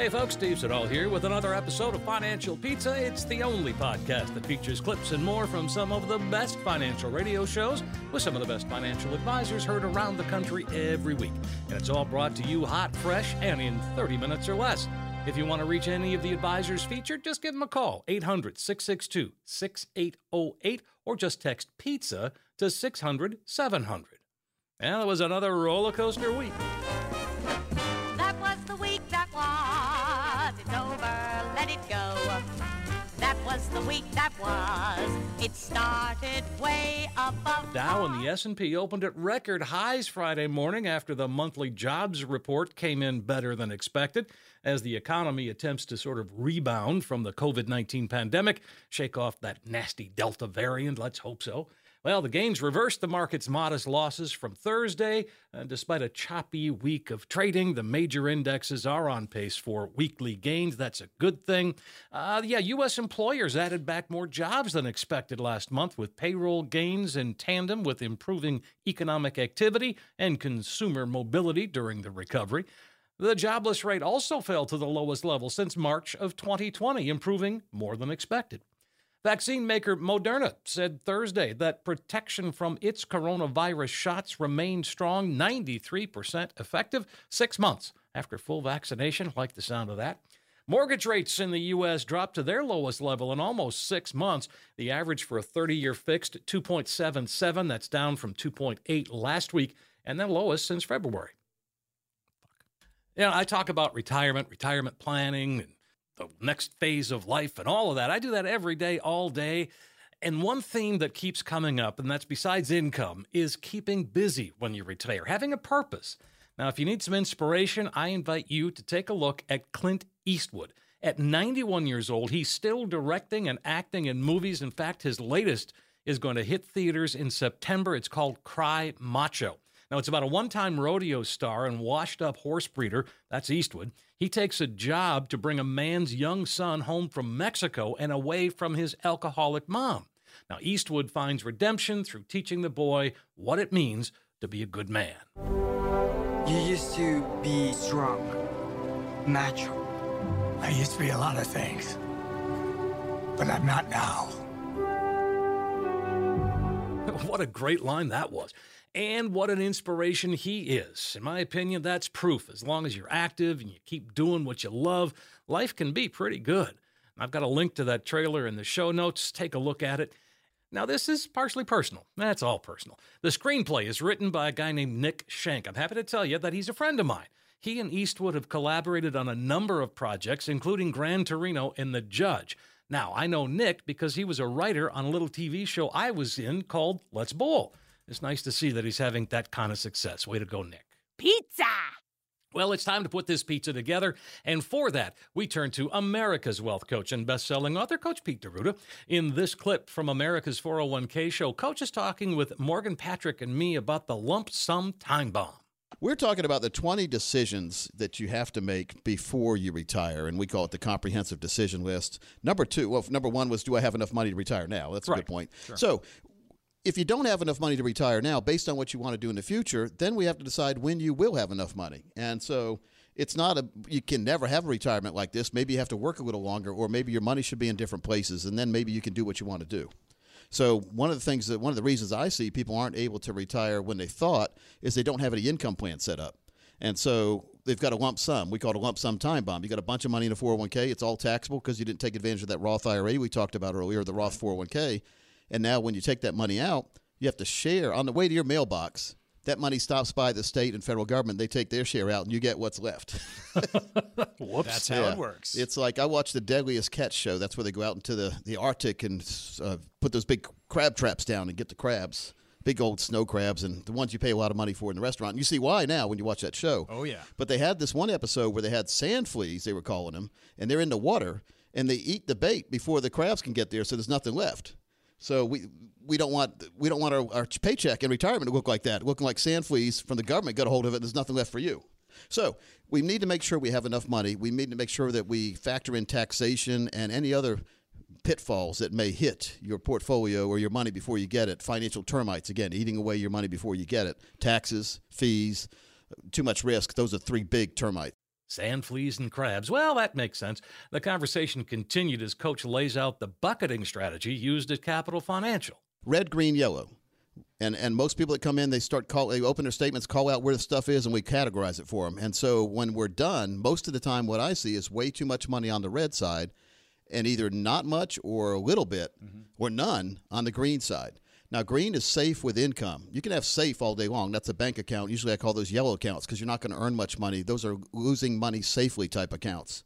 Hey folks, Steve Siddall here with another episode of Financial Pizza. It's the only podcast that features clips and more from some of the best financial radio shows with some of the best financial advisors heard around the country every week. And it's all brought to you hot, fresh, and in 30 minutes or less. If you want to reach any of the advisors featured, just give them a call, 800 662 6808, or just text pizza to 600 700. And it was another roller coaster week. The week that was. It started way above. Dow and the S&P opened at record highs Friday morning after the monthly jobs report came in better than expected as the economy attempts to sort of rebound from the COVID-19 pandemic, shake off that nasty Delta variant, let's hope so. Well, the gains reversed the market's modest losses from Thursday. Uh, despite a choppy week of trading, the major indexes are on pace for weekly gains. That's a good thing. Uh, yeah, U.S. employers added back more jobs than expected last month, with payroll gains in tandem with improving economic activity and consumer mobility during the recovery. The jobless rate also fell to the lowest level since March of 2020, improving more than expected. Vaccine maker Moderna said Thursday that protection from its coronavirus shots remained strong, 93% effective, six months after full vaccination. Like the sound of that. Mortgage rates in the U.S. dropped to their lowest level in almost six months. The average for a 30 year fixed, 2.77. That's down from 2.8 last week, and the lowest since February. You know, I talk about retirement, retirement planning, and the next phase of life and all of that. I do that every day, all day. And one theme that keeps coming up, and that's besides income, is keeping busy when you retire, having a purpose. Now, if you need some inspiration, I invite you to take a look at Clint Eastwood. At 91 years old, he's still directing and acting in movies. In fact, his latest is going to hit theaters in September. It's called Cry Macho. Now, it's about a one time rodeo star and washed up horse breeder. That's Eastwood. He takes a job to bring a man's young son home from Mexico and away from his alcoholic mom. Now, Eastwood finds redemption through teaching the boy what it means to be a good man. You used to be strong, macho. I used to be a lot of things, but I'm not now. what a great line that was. And what an inspiration he is. In my opinion, that's proof. As long as you're active and you keep doing what you love, life can be pretty good. I've got a link to that trailer in the show notes. Take a look at it. Now, this is partially personal. That's all personal. The screenplay is written by a guy named Nick Schenk. I'm happy to tell you that he's a friend of mine. He and Eastwood have collaborated on a number of projects, including Gran Torino and The Judge. Now, I know Nick because he was a writer on a little TV show I was in called Let's Bowl. It's nice to see that he's having that kind of success. Way to go, Nick. Pizza! Well, it's time to put this pizza together. And for that, we turn to America's wealth coach and best-selling author, Coach Pete D'Arruda. In this clip from America's 401k show, Coach is talking with Morgan Patrick and me about the lump sum time bomb. We're talking about the 20 decisions that you have to make before you retire, and we call it the comprehensive decision list. Number two, well, number one was, do I have enough money to retire now? That's a Right. good point. So, if you don't have enough money to retire now, based on what you want to do in the future, then we have to decide when you will have enough money. And so, it's not a you can never have a retirement like this. Maybe you have to work a little longer, or maybe your money should be in different places, and then maybe you can do what you want to do. So one of the things that one of the reasons I see people aren't able to retire when they thought is they don't have any income plan set up. And so they've got a lump sum. We call it a lump sum time bomb. You got a bunch of money in a 401k. It's all taxable because you didn't take advantage of that Roth IRA we talked about earlier, the Roth 401k. And now when you take that money out, you have to share on the way to your mailbox. That money stops by the state and federal government. They take their share out, and you get what's left. Whoops. That's how Yeah. it works. It's like I watched the Deadliest Catch show. That's where they go out into the, the Arctic and uh, put those big crab traps down and get the crabs. big old snow crabs and the ones you pay a lot of money for in the restaurant. And you see why now when you watch that show. Oh, yeah. But they had this one episode where they had sand fleas, they were calling them, and they're in the water and they eat the bait before the crabs can get there, so there's nothing left. So we we don't want we don't want our, our paycheck in retirement to look like that, looking like sand fleas from the government got a hold of it. And there's nothing left for you. So we need to make sure we have enough money. We need to make sure that we factor in taxation and any other pitfalls that may hit your portfolio or your money before you get it. Financial termites, again, eating away your money before you get it. Taxes, fees, too much risk. Those are three big termites. Sand fleas and crabs. Well, that makes sense. The conversation continued as Coach lays out the bucketing strategy used at Capital Financial. Red, green, yellow. And, and most people that come in, they start call, they open their statements, call out where the stuff is, and we categorize it for them. And so when we're done, most of the time, what I see is way too much money on the red side, and either not much or a little bit, mm-hmm. or none on the green side. Now, green is safe with income. You can have safe all day long. That's a bank account. Usually, I call those yellow accounts because you're not going to earn much money. Those are losing money safely type accounts.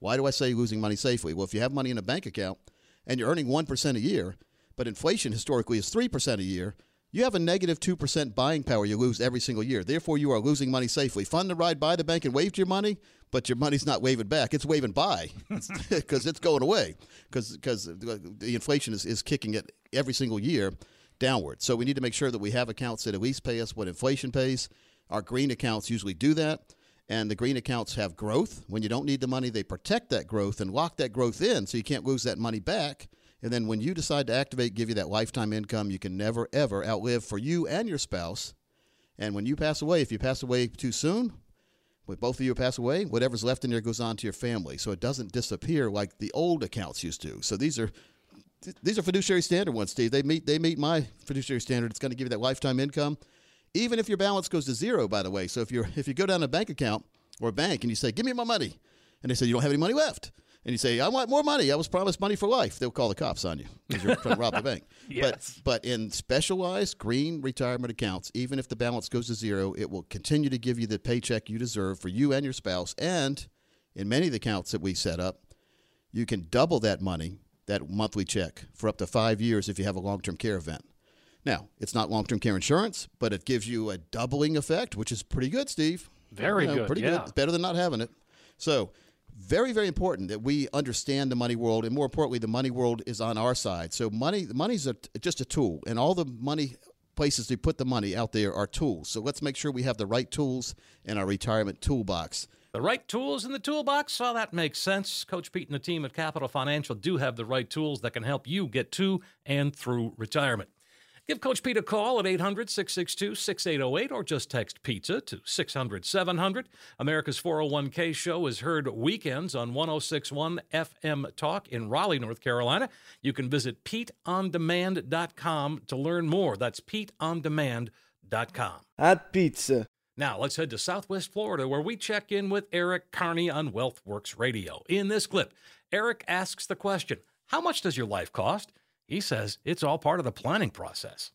Why do I say losing money safely? Well, if you have money in a bank account and you're earning 1% a year, but inflation historically is 3% a year, you have a negative 2% buying power you lose every single year. Therefore, you are losing money safely. Fund the ride by the bank and waved your money, but your money's not waving back. It's waving by because it's going away because uh, the inflation is, is kicking it every single year downward. So we need to make sure that we have accounts that at least pay us what inflation pays. Our green accounts usually do that. And the green accounts have growth. When you don't need the money, they protect that growth and lock that growth in so you can't lose that money back. And then when you decide to activate, give you that lifetime income, you can never, ever outlive for you and your spouse. And when you pass away, if you pass away too soon, when both of you pass away, whatever's left in there goes on to your family. So it doesn't disappear like the old accounts used to. So these are these are fiduciary standard ones, Steve. They meet they meet my fiduciary standard. It's going to give you that lifetime income, even if your balance goes to zero. By the way, so if you're if you go down to a bank account or a bank and you say, "Give me my money," and they say you don't have any money left, and you say, "I want more money. I was promised money for life," they'll call the cops on you because you're trying to rob the bank. Yes. But but in specialized green retirement accounts, even if the balance goes to zero, it will continue to give you the paycheck you deserve for you and your spouse. And in many of the accounts that we set up, you can double that money, that monthly check, for up to five years if you have a long term care event. Now, it's not long term care insurance, but it gives you a doubling effect, which is pretty good, Steve. Very You know, good, Pretty yeah. good. It's better than not having it. So, very, very important that we understand the money world, and more importantly, the money world is on our side. So, money, money's a, just a tool, and all the money places we put the money out there are tools. So, let's make sure we have the right tools in our retirement toolbox. The right tools in the toolbox? Well, that makes sense. Coach Pete and the team at Capital Financial do have the right tools that can help you get to and through retirement. Give Coach Pete a call at 800 662 6808 or just text pizza to 600 700. America's 401k show is heard weekends on 1061 FM Talk in Raleigh, North Carolina. You can visit PeteOnDemand.com to learn more. That's PeteOnDemand.com. At pizza. Now, let's head to Southwest Florida where we check in with Eric Kearney on WealthWorks Radio. In this clip, Eric asks the question How much does your life cost? He says it's all part of the planning process.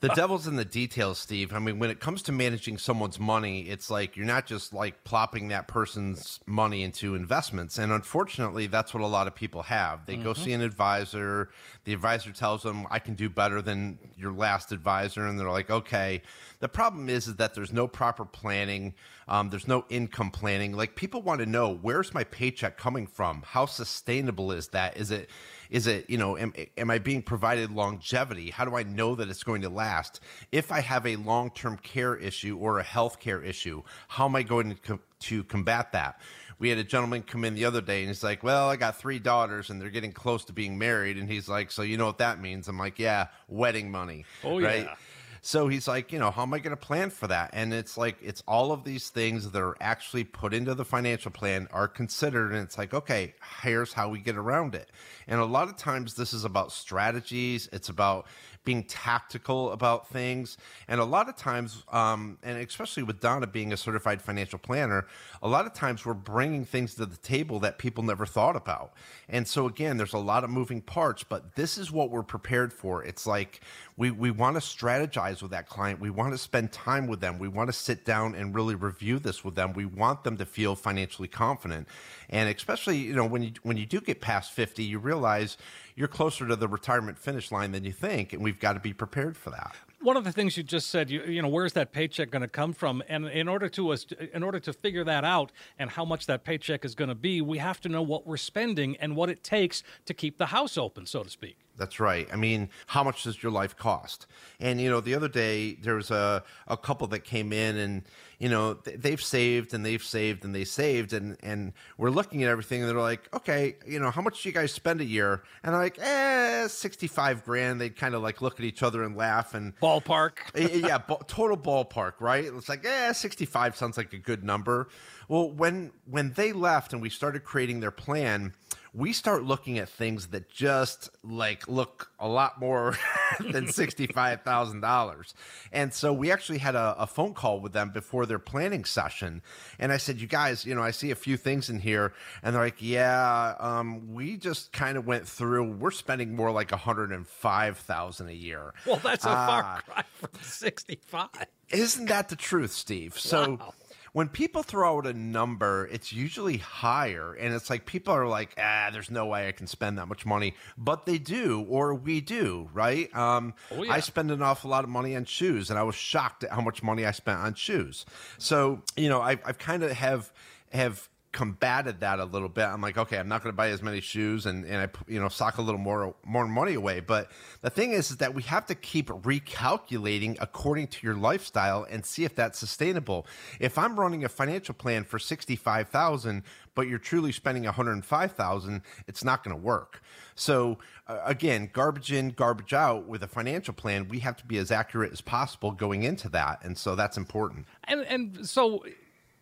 the devil's in the details, Steve. I mean, when it comes to managing someone's money, it's like you're not just like plopping that person's money into investments. And unfortunately, that's what a lot of people have. They go see an advisor. The advisor tells them, I can do better than your last advisor. And they're like, okay. The problem is, is that there's no proper planning. Um, there's no income planning. Like people want to know, where's my paycheck coming from? How sustainable is that? Is it, is it, you know, am, am I being provided longevity? How do I know that it's going to last? If I have a long term care issue or a health care issue, how am I going to, co- to combat that? We had a gentleman come in the other day and he's like, Well, I got three daughters and they're getting close to being married. And he's like, So you know what that means? I'm like, Yeah, wedding money. Oh, right? yeah. So he's like, you know, how am I going to plan for that? And it's like, it's all of these things that are actually put into the financial plan are considered. And it's like, okay, here's how we get around it. And a lot of times this is about strategies, it's about being tactical about things. And a lot of times, um, and especially with Donna being a certified financial planner, a lot of times we're bringing things to the table that people never thought about. And so, again, there's a lot of moving parts, but this is what we're prepared for. It's like we, we want to strategize with that client. We want to spend time with them. We want to sit down and really review this with them. We want them to feel financially confident. And especially, you know, when you when you do get past 50, you realize you're closer to the retirement finish line than you think, and we've got to be prepared for that. One of the things you just said, you, you know, where's that paycheck going to come from? And in order to us, in order to figure that out and how much that paycheck is going to be, we have to know what we're spending and what it takes to keep the house open, so to speak. That's right. I mean, how much does your life cost? And you know, the other day there was a a couple that came in, and you know, they've saved and they've saved and they saved, and and we're looking at everything, and they're like, okay, you know, how much do you guys spend a year? And I'm like, eh, sixty five grand. They'd kind of like look at each other and laugh, and Ballpark. yeah, total ballpark, right? It's like, eh, 65 sounds like a good number. Well, when when they left and we started creating their plan, we start looking at things that just like look a lot more than $65,000. And so we actually had a, a phone call with them before their planning session. And I said, you guys, you know, I see a few things in here. And they're like, yeah, um, we just kind of went through, we're spending more like 105,000 a year. Well, that's a Ah. far cry from 65. Isn't that the truth, Steve? So Wow. When people throw out a number, it's usually higher. And it's like people are like, ah, there's no way I can spend that much money. But they do, or we do, right? Um, Oh, yeah. I spend an awful lot of money on shoes, and I was shocked at how much money I spent on shoes. So, you know, I, I've kind of have have combated that a little bit. I'm like, okay, I'm not going to buy as many shoes and, and I, you know, sock a little more, more money away. But the thing is, is that we have to keep recalculating according to your lifestyle and see if that's sustainable. If I'm running a financial plan for 65,000, but you're truly spending 105,000, it's not going to work. So uh, again, garbage in, garbage out with a financial plan, we have to be as accurate as possible going into that. And so that's important. And and so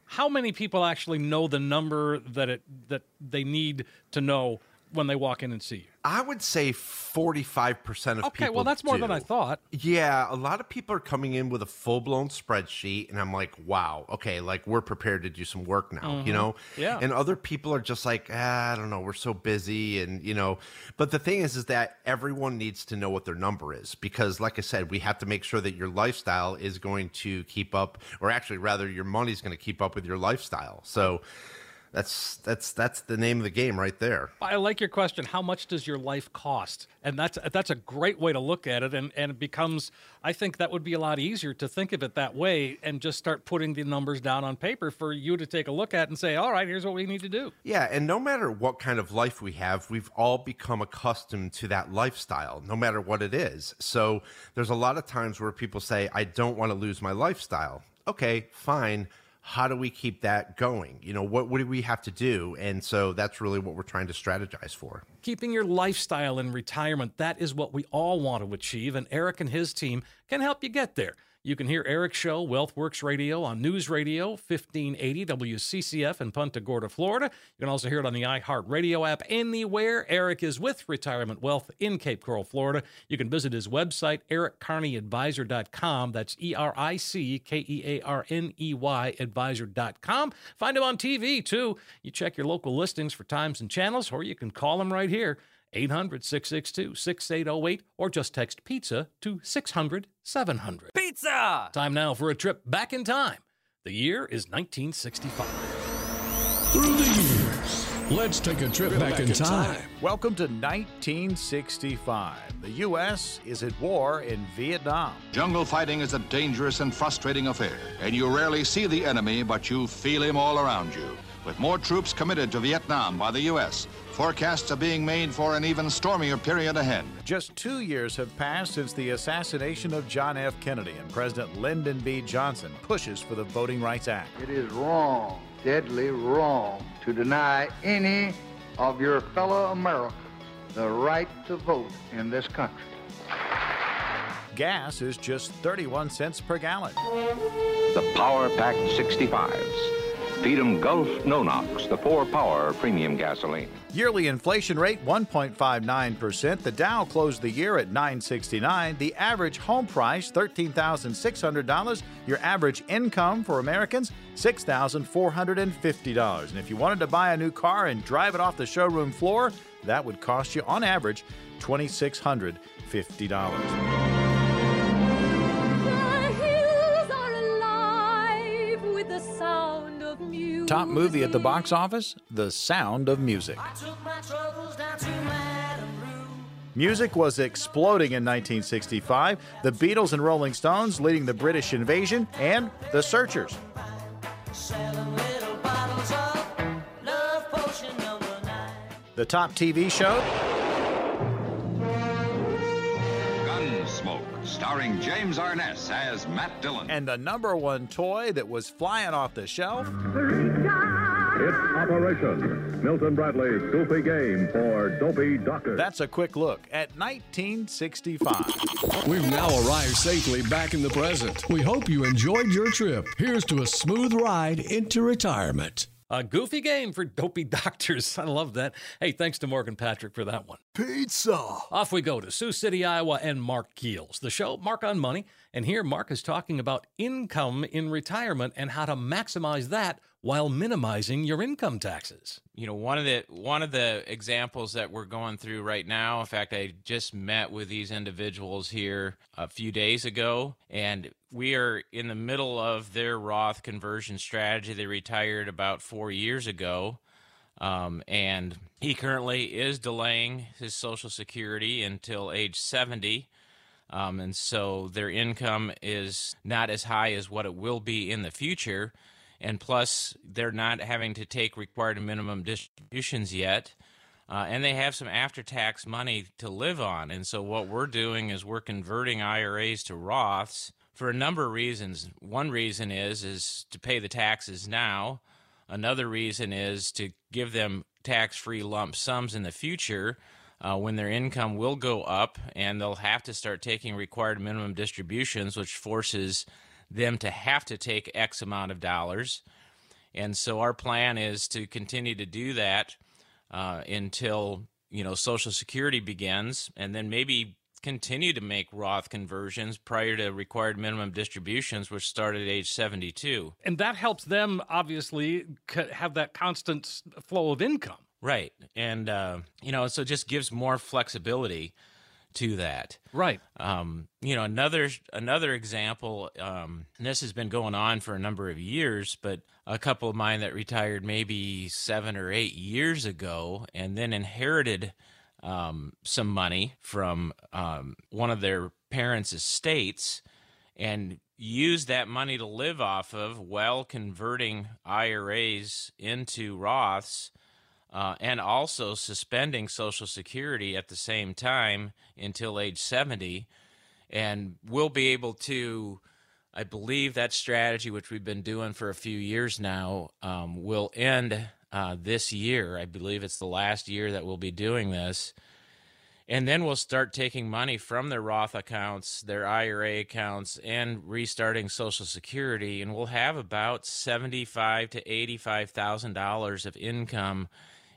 how many people actually know the number that it that they need to know when they walk in and see you? I would say 45% of Okay, people Okay, well that's more than. I thought. Yeah, a lot of people are coming in with a full blown spreadsheet, and I'm like, wow, okay, like we're prepared to do some work now, you know? Mm-hmm. Yeah. And other people are just like, ah, I don't know, we're so busy, and you know. But the thing is, is that everyone needs to know what their number is because, like I said, we have to make sure that your lifestyle is going to keep up, or actually, rather, your money's going to keep up with your lifestyle. So. That's that's that's the name of the game right there. I like your question. How much does your life cost? And that's that's a great way to look at it. And and it becomes. I think that would be a lot easier to think of it that way and just start putting the numbers down on paper for you to take a look at and say, all right, here's what we need to do. Yeah, and no matter what kind of life we have, we've all become accustomed to that lifestyle, no matter what it is. So there's a lot of times where people say, I don't want to lose my lifestyle. Okay, fine. How do we keep that going? You know, what, what do we have to do? And so that's really what we're trying to strategize for. Keeping your lifestyle in retirement, that is what we all want to achieve, and Eric and his team can help you get there. You can hear Eric's show, WealthWorks Radio, on News Radio 1580 WCCF in Punta Gorda, Florida. You can also hear it on the iHeartRadio app anywhere. Eric is with Retirement Wealth in Cape Coral, Florida. You can visit his website, erickearneyadvisor.com. That's E R I C K E A R N E Y advisor.com. Find him on TV, too. You check your local listings for times and channels, or you can call him right here. 800 662 6808 or just text pizza to 600 700. Pizza! Time now for a trip back in time. The year is 1965. Through the years, let's take a trip, back, in time. Welcome to 1965. The U.S. is at war in Vietnam. Jungle fighting is a dangerous and frustrating affair, and you rarely see the enemy, but you feel him all around you. With more troops committed to Vietnam by the U.S., forecasts are being made for an even stormier period ahead. Just two years have passed since the assassination of John F. Kennedy, and President Lyndon B. Johnson pushes for the Voting Rights Act. It is wrong, deadly wrong, to deny any of your fellow Americans the right to vote in this country. Gas is just 31 cents per gallon. The Power Pack 65s. Feed 'em Gulf No Nox, the 4 Power premium gasoline. Yearly inflation rate 1.59%. The Dow closed the year at 969. The average home price $13,600. Your average income for Americans $6,450. And if you wanted to buy a new car and drive it off the showroom floor, that would cost you on average $2,650. Top movie at the box office The Sound of Music. took my troubles down to Madame Rue. Music was exploding in 1965. The Beatles and Rolling Stones leading the British invasion, and The Searchers. The top TV show. Matt Dillon. And the number one toy that was flying off the shelf. It's Operation Milton Bradley's Goofy Game for Dopey Doctor. That's a quick look at 1965. We've now arrived safely back in the present. We hope you enjoyed your trip. Here's to a smooth ride into retirement. A goofy game for dopey doctors. I love that. Hey, thanks to Morgan Patrick for that one. Pizza. Off we go to Sioux City, Iowa, and Mark Keels. The show, Mark on Money. And here, Mark is talking about income in retirement and how to maximize that while minimizing your income taxes. You know, one of the one of the examples that we're going through right now. In fact, I just met with these individuals here a few days ago, and we are in the middle of their Roth conversion strategy. They retired about four years ago. Um, and he currently is delaying his Social Security until age 70. Um, and so their income is not as high as what it will be in the future. And plus, they're not having to take required minimum distributions yet. Uh, and they have some after tax money to live on. And so, what we're doing is we're converting IRAs to Roths for a number of reasons. One reason is is to pay the taxes now. Another reason is to give them tax-free lump sums in the future uh, when their income will go up, and they'll have to start taking required minimum distributions, which forces them to have to take X amount of dollars. And so our plan is to continue to do that uh, until you know Social Security begins, and then maybe continue to make Roth conversions prior to required minimum distributions, which start at age 72. And that helps them obviously have that constant flow of income. Right. And, uh, you know, so it just gives more flexibility to that. Right. Um, you know, another another example. Um, this has been going on for a number of years, but a couple of mine that retired maybe seven or eight years ago, and then inherited um, some money from um, one of their parents' estates, and used that money to live off of while converting IRAs into Roths uh, and also suspending Social Security at the same time until age 70. And we'll be able to, I believe that strategy, which we've been doing for a few years now, um, will end uh, this year. I believe it's the last year that we'll be doing this. And then we'll start taking money from their Roth accounts, their IRA accounts, and restarting Social Security, and we'll have about seventy-five to eighty-five thousand dollars of income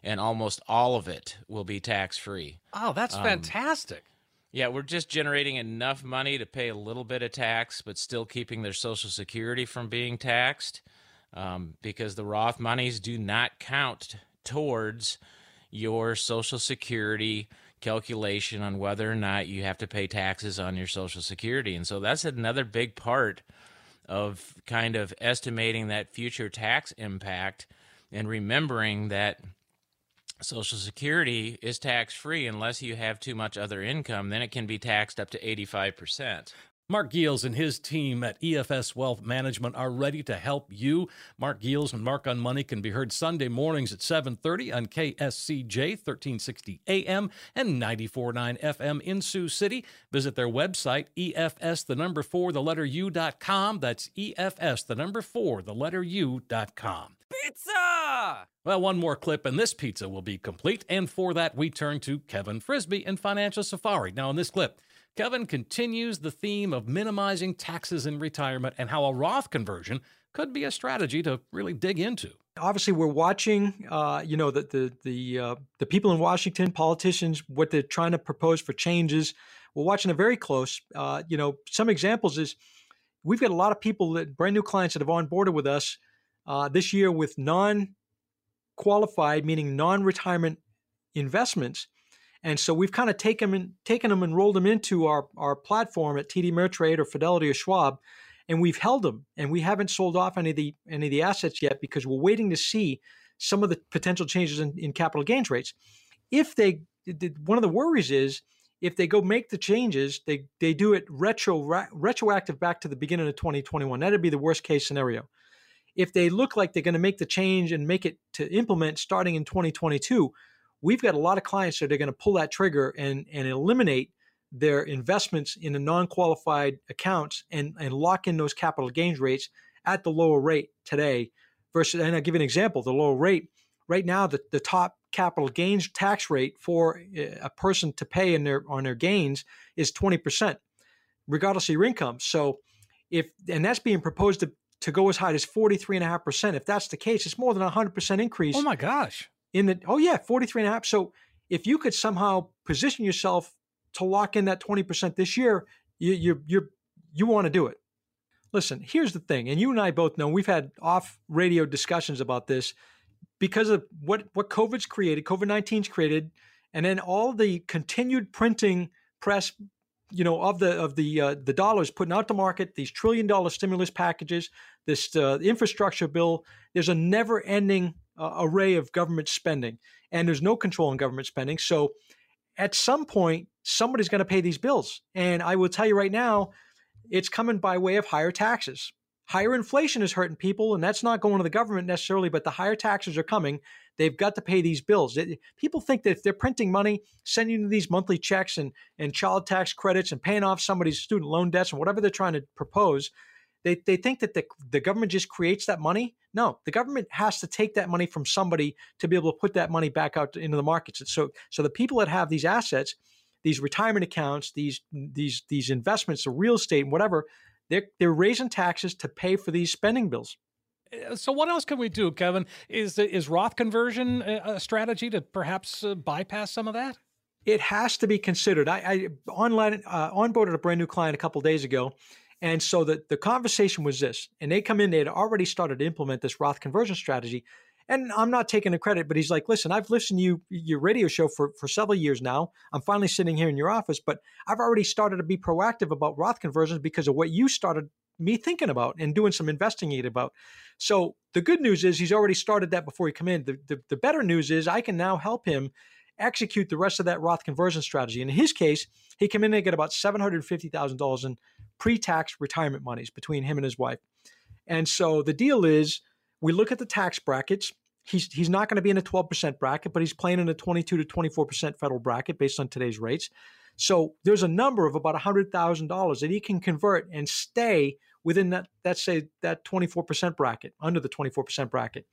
and almost all of it will be tax free. Oh, that's um, fantastic. Yeah, we're just generating enough money to pay a little bit of tax, but still keeping their Social Security from being taxed um, because the Roth monies do not count towards your Social Security calculation on whether or not you have to pay taxes on your Social Security. And so that's another big part of kind of estimating that future tax impact and remembering that Social Security is tax free unless you have too much other income. Then it can be taxed up to 85%. Mark Giels and his team at EFS Wealth Management are ready to help you. Mark Giels and Mark on Money can be heard Sunday mornings at 7:30 on KSCJ 1360 AM and 94.9 FM in Sioux City. Visit their website EFS the number 4 the letter U.com. That's EFS the number 4 the letter U.com. Pizza! Well, one more clip and this pizza will be complete. And for that, we turn to Kevin Frisbie in Financial Safari. Now, in this clip, Kevin continues the theme of minimizing taxes in retirement and how a Roth conversion could be a strategy to really dig into. Obviously, we're watching, uh, you know, the the the uh, the people in Washington, politicians, what they're trying to propose for changes. We're watching it very close. Uh, you know, some examples is we've got a lot of people that brand new clients that have onboarded with us uh, this year with non qualified, meaning non retirement investments and so we've kind of taken them, taken them and rolled them into our, our platform at TD Ameritrade or Fidelity or Schwab, and we've held them. And we haven't sold off any of the any of the assets yet because we're waiting to see some of the potential changes in, in capital gains rates. If they, one of the worries is if they go make the changes, they they do it retro retroactive back to the beginning of 2021. That'd be the worst case scenario. If they look like they're going to make the change and make it to implement starting in 2022, we've got a lot of clients that are going to pull that trigger and and eliminate their investments in the non-qualified accounts and and lock in those capital gains rates at the lower rate today versus and I'll give you an example, the lower rate right now the, the top capital gains tax rate for eh, a person to pay in their on their gains is 20% regardless of your income. So if and that's being proposed to to go as high as 43.5%. If that's the case, it's more than a 100% increase. Oh my gosh. In the oh yeah, 43.5. So if you could somehow position yourself to lock in that 20% this year, you you you you want to do it. Listen, here's the thing, and you and I both know we've had off radio discussions about this because of what what COVID's created, COVID 19's created, and then all the continued printing press, you know, of the of the uh, the dollars putting out to market these trillion dollar stimulus packages, this uh, infrastructure bill. There's a never ending uh, array of government spending, and there's no control in government spending. So, at some point, somebody's going to pay these bills, and I will tell you right now it's coming by way of higher taxes. Higher inflation is hurting people, and that's not going to the government necessarily, but the higher taxes are coming. They've got to pay these bills. People think that if they're printing money, sending these monthly checks and, and child tax credits and paying off somebody's student loan debts and whatever they're trying to propose, they, they think that the, the government just creates that money. No, the government has to take that money from somebody to be able to put that money back out into the markets. So, so the people that have these assets, these retirement accounts, these these these investments, the real estate, and whatever, they're they're raising taxes to pay for these spending bills. Uh, so what else can we do, Kevin? Is is Roth conversion a strategy to perhaps uh, bypass some of that? It has to be considered. I, I online uh, onboarded a brand new client a couple days ago, and so the the conversation was this: and they come in, they had already started to implement this Roth conversion strategy, and I'm not taking the credit, but he's like, listen, I've listened to you your radio show for, for several years now. I'm finally sitting here in your office, but I've already started to be proactive about Roth conversions because of what you started me thinking about and doing some investigating about. So the good news is he's already started that before he come in. The, the, the better news is I can now help him execute the rest of that Roth conversion strategy. In his case, he came in and get about $750,000 in pre-tax retirement monies between him and his wife. And so the deal is we look at the tax brackets He's he's not going to be in a 12% bracket, but he's playing in a 22 to 24% federal bracket based on today's rates. So there's a number of about $100,000 that he can convert and stay within that, let's say, that 24% bracket, under the 24% bracket.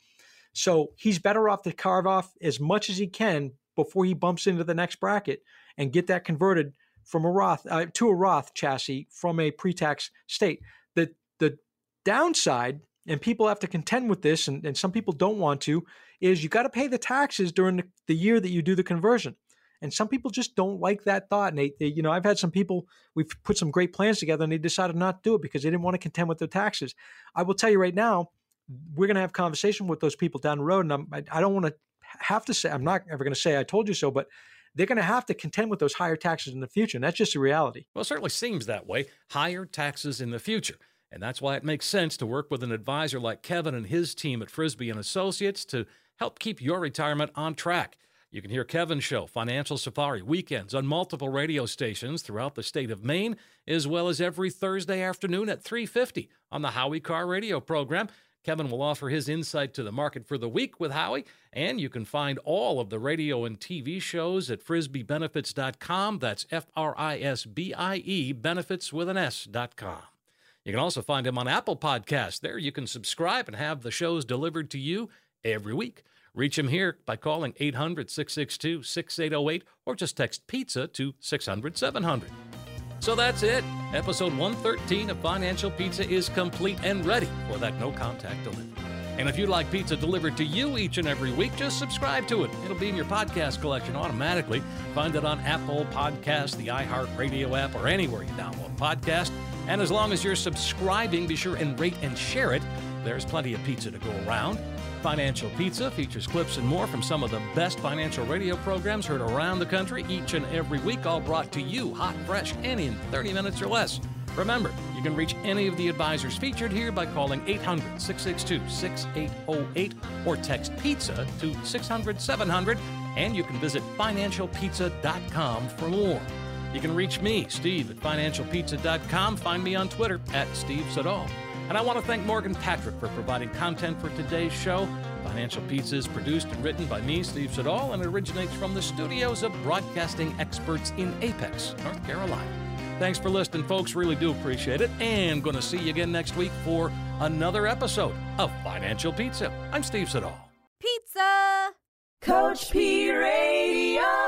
So he's better off to carve off as much as he can before he bumps into the next bracket and get that converted from a Roth uh, to a Roth chassis from a pre-tax state. The the downside and people have to contend with this, and, and some people don't want to, is you got to pay the taxes during the, the, year that you do the conversion. And some people just don't like that thought. And they, they, you know, I've had some people, we've put some great plans together and they decided not to do it because they didn't want to contend with their taxes. I will tell you right now, we're going to have conversation with those people down the road. And I'm, I, I don't want to have to say, I'm not ever going to say I told you so, but they're going to have to contend with those higher taxes in the future. And that's just a reality. Well, it certainly seems that way. Higher taxes in the future. And that's why it makes sense to work with an advisor like Kevin and his team at Frisbie and Associates to help keep your retirement on track. You can hear Kevin's show, Financial Safari, weekends on multiple radio stations throughout the state of Maine, as well as every Thursday afternoon at 3:50 on the Howie Carr radio program. Kevin will offer his insight to the market for the week with Howie, and you can find all of the radio and TV shows at frisbiebenefits.com. That's F R I S B I E benefits with an S.com. You can also find him on Apple Podcasts. There you can subscribe and have the shows delivered to you every week. Reach him here by calling 800 662 6808 or just text pizza to 600 700. So that's it. Episode 113 of Financial Pizza is complete and ready for that no contact delivery. And if you'd like pizza delivered to you each and every week, just subscribe to it. It'll be in your podcast collection automatically. Find it on Apple Podcasts, the iHeartRadio app, or anywhere you download podcasts. And as long as you're subscribing, be sure and rate and share it. There's plenty of pizza to go around. Financial Pizza features clips and more from some of the best financial radio programs heard around the country each and every week, all brought to you hot, fresh, and in 30 minutes or less. Remember, you can reach any of the advisors featured here by calling 800 662 6808 or text pizza to 600 700, and you can visit financialpizza.com for more. You can reach me, Steve, at financialpizza.com. Find me on Twitter at Steve Siddall. And I want to thank Morgan Patrick for providing content for today's show. Financial Pizza is produced and written by me, Steve Siddall, and originates from the studios of broadcasting experts in Apex, North Carolina. Thanks for listening, folks. Really do appreciate it. And going to see you again next week for another episode of Financial Pizza. I'm Steve Siddall. Pizza! Coach P Radio.